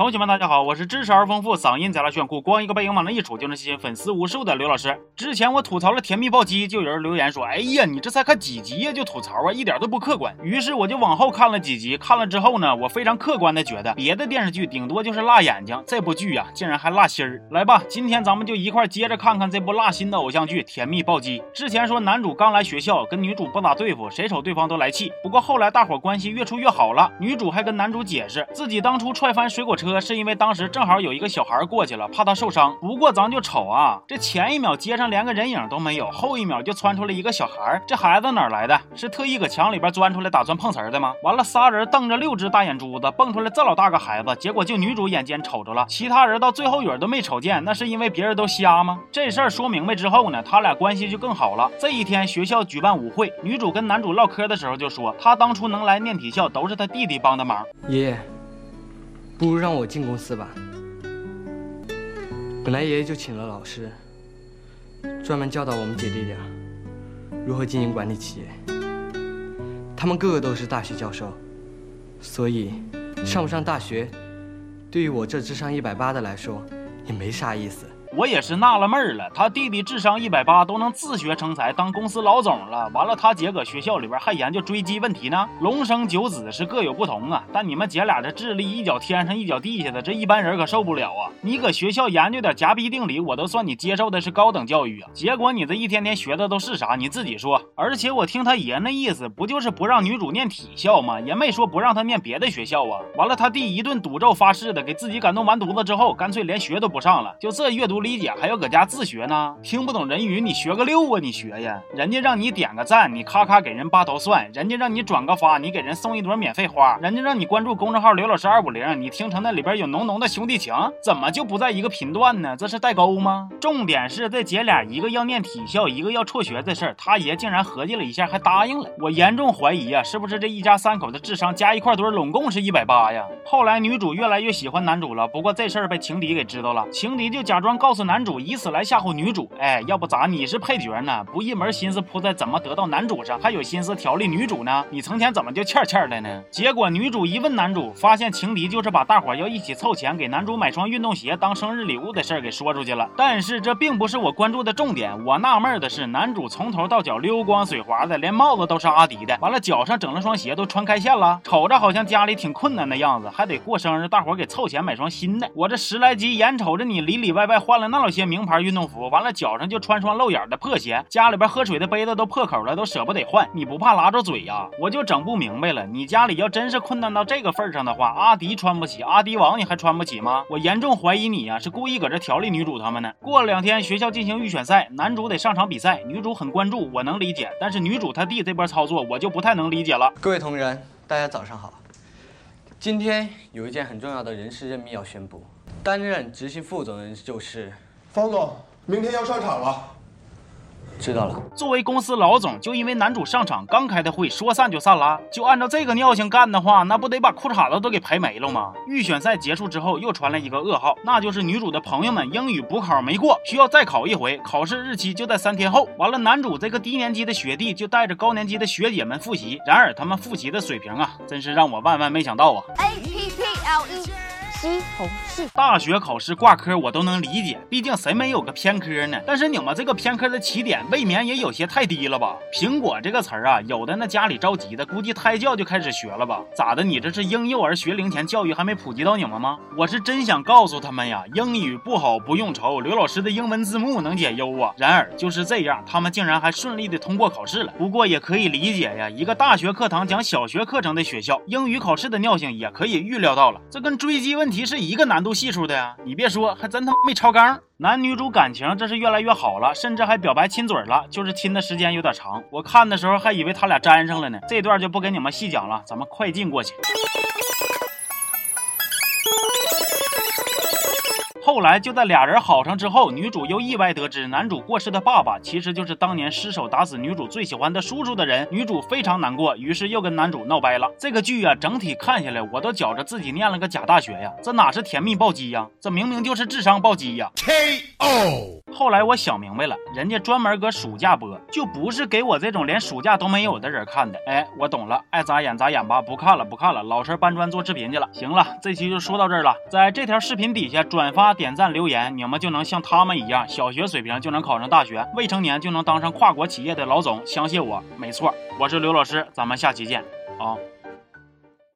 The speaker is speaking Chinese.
同学们，大家好，我是知识而丰富、嗓音贼拉炫酷、光一个背影往那一杵就能吸引粉丝无数的刘老师。之前我吐槽了《甜蜜暴击》，就有人留言说：“哎呀，你这才看几集呀，就吐槽啊，一点都不客观。”于是我就往后看了几集，看了之后呢，我非常客观的觉得，别的电视剧顶多就是辣眼睛，这部剧呀，竟然还辣心儿。来吧，今天咱们就一块接着看看这部辣心的偶像剧《甜蜜暴击》。之前说男主刚来学校，跟女主不咋对付，谁瞅对方都来气。不过后来大伙关系越处越好了，女主还跟男主解释，自己当初踹翻水果车是因为当时。正好有一个小孩过去了，怕他受伤。不过咱就瞅啊，这前一秒街上连个人影都没有，后一秒就窜出来一个小孩。这孩子哪来的？是特意搁墙里边钻出来，打算碰瓷的吗？完了，仨人瞪着六只大眼珠子，蹦出来这老大个孩子。结果就女主眼尖瞅着了，其他人到最后影都没瞅见。那是因为别人都瞎吗？这事儿说明白之后呢，他俩关系就更好了。这一天学校举办舞会，女主跟男主唠嗑的时候就说，她当初能来念体校都是她弟弟帮的忙。爷爷。不如让我进公司吧。本来爷爷就请了老师，专门教导我们姐弟俩如何经营管理企业。他们个个都是大学教授，所以上不上大学，对于我这智商一百八的来说，也没啥意思。我也是纳了闷儿了，他弟弟智商一百八，都能自学成才，当公司老总了。完了，他姐搁学校里边还研究追击问题呢。龙生九子是各有不同啊，但你们姐俩这智力一脚天上一脚地下的，这一般人可受不了啊。你搁学校研究点夹逼定理，我都算你接受的是高等教育啊。结果你这一天天学的都是啥？你自己说。而且我听他爷那意思，不就是不让女主念体校吗？也没说不让她念别的学校啊。完了，他弟一顿赌咒发誓的，给自己感动完犊子之后，干脆连学都不上了。就这阅读。理解还要搁家自学呢，听不懂人语你学个六啊！你学呀，人家让你点个赞，你咔咔给人扒头蒜；人家让你转个发，你给人送一朵免费花；人家让你关注公众号刘老师二五零，你听成那里边有浓浓的兄弟情，怎么就不在一个频段呢？这是代沟吗？重点是这姐俩一个要念体校，一个要辍学这事儿，他爷竟然合计了一下还答应了。我严重怀疑啊，是不是这一家三口的智商加一块堆，拢共是一百八呀？后来女主越来越喜欢男主了，不过这事儿被情敌给知道了，情敌就假装告。告诉男主，以此来吓唬女主。哎，要不咋你是配角呢？不一门心思扑在怎么得到男主上，还有心思调理女主呢？你成天怎么就欠欠的呢？结果女主一问男主，发现情敌就是把大伙要一起凑钱给男主买双运动鞋当生日礼物的事儿给说出去了。但是这并不是我关注的重点。我纳闷的是，男主从头到脚溜光水滑的，连帽子都是阿迪的，完了脚上整了双鞋都穿开线了，瞅着好像家里挺困难的样子，还得过生日，大伙给凑钱买双新的。我这十来集眼瞅着你里里外外换。了那老些名牌运动服，完了脚上就穿双露眼的破鞋，家里边喝水的杯子都破口了，都舍不得换。你不怕拉着嘴呀？我就整不明白了，你家里要真是困难到这个份上的话，阿迪穿不起，阿迪王你还穿不起吗？我严重怀疑你呀，是故意搁这调理女主他们呢。过了两天，学校进行预选赛，男主得上场比赛，女主很关注，我能理解，但是女主她弟这波操作，我就不太能理解了。各位同仁，大家早上好，今天有一件很重要的人事任命要宣布。担任执行副总的人就是方总，明天要上场了。知道了。作为公司老总，就因为男主上场刚开的会，说散就散了。就按照这个尿性干的话，那不得把裤衩子都给赔没了吗？预选赛结束之后，又传来一个噩耗，那就是女主的朋友们英语补考没过，需要再考一回，考试日期就在三天后。完了，男主这个低年级的学弟就带着高年级的学姐们复习，然而他们复习的水平啊，真是让我万万没想到啊。A P P L E。西红柿大学考试挂科我都能理解，毕竟谁没有个偏科呢？但是你们这个偏科的起点未免也有些太低了吧？苹果这个词儿啊，有的那家里着急的，估计胎教就开始学了吧？咋的？你这是婴幼儿学龄前教育还没普及到你们吗？我是真想告诉他们呀，英语不好不用愁，刘老师的英文字幕能解忧啊。然而就是这样，他们竟然还顺利的通过考试了。不过也可以理解呀，一个大学课堂讲小学课程的学校，英语考试的尿性也可以预料到了。这跟追击问。题是一个难度系数的呀，你别说，还真他妈没超纲。男女主感情这是越来越好了，甚至还表白亲嘴了，就是亲的时间有点长。我看的时候还以为他俩粘上了呢。这段就不跟你们细讲了，咱们快进过去。后来就在俩人好上之后，女主又意外得知男主过世的爸爸其实就是当年失手打死女主最喜欢的叔叔的人，女主非常难过，于是又跟男主闹掰了。这个剧啊，整体看下来，我都觉着自己念了个假大学呀，这哪是甜蜜暴击呀，这明明就是智商暴击呀！K.O. 后来我想明白了，人家专门搁暑假播，就不是给我这种连暑假都没有的人看的。哎，我懂了，爱咋演咋演吧，不看了不看了，老实搬砖做视频去了。行了，这期就说到这儿了，在这条视频底下转发、点赞、留言，你们就能像他们一样，小学水平就能考上大学，未成年就能当上跨国企业的老总。相信我，没错，我是刘老师，咱们下期见啊。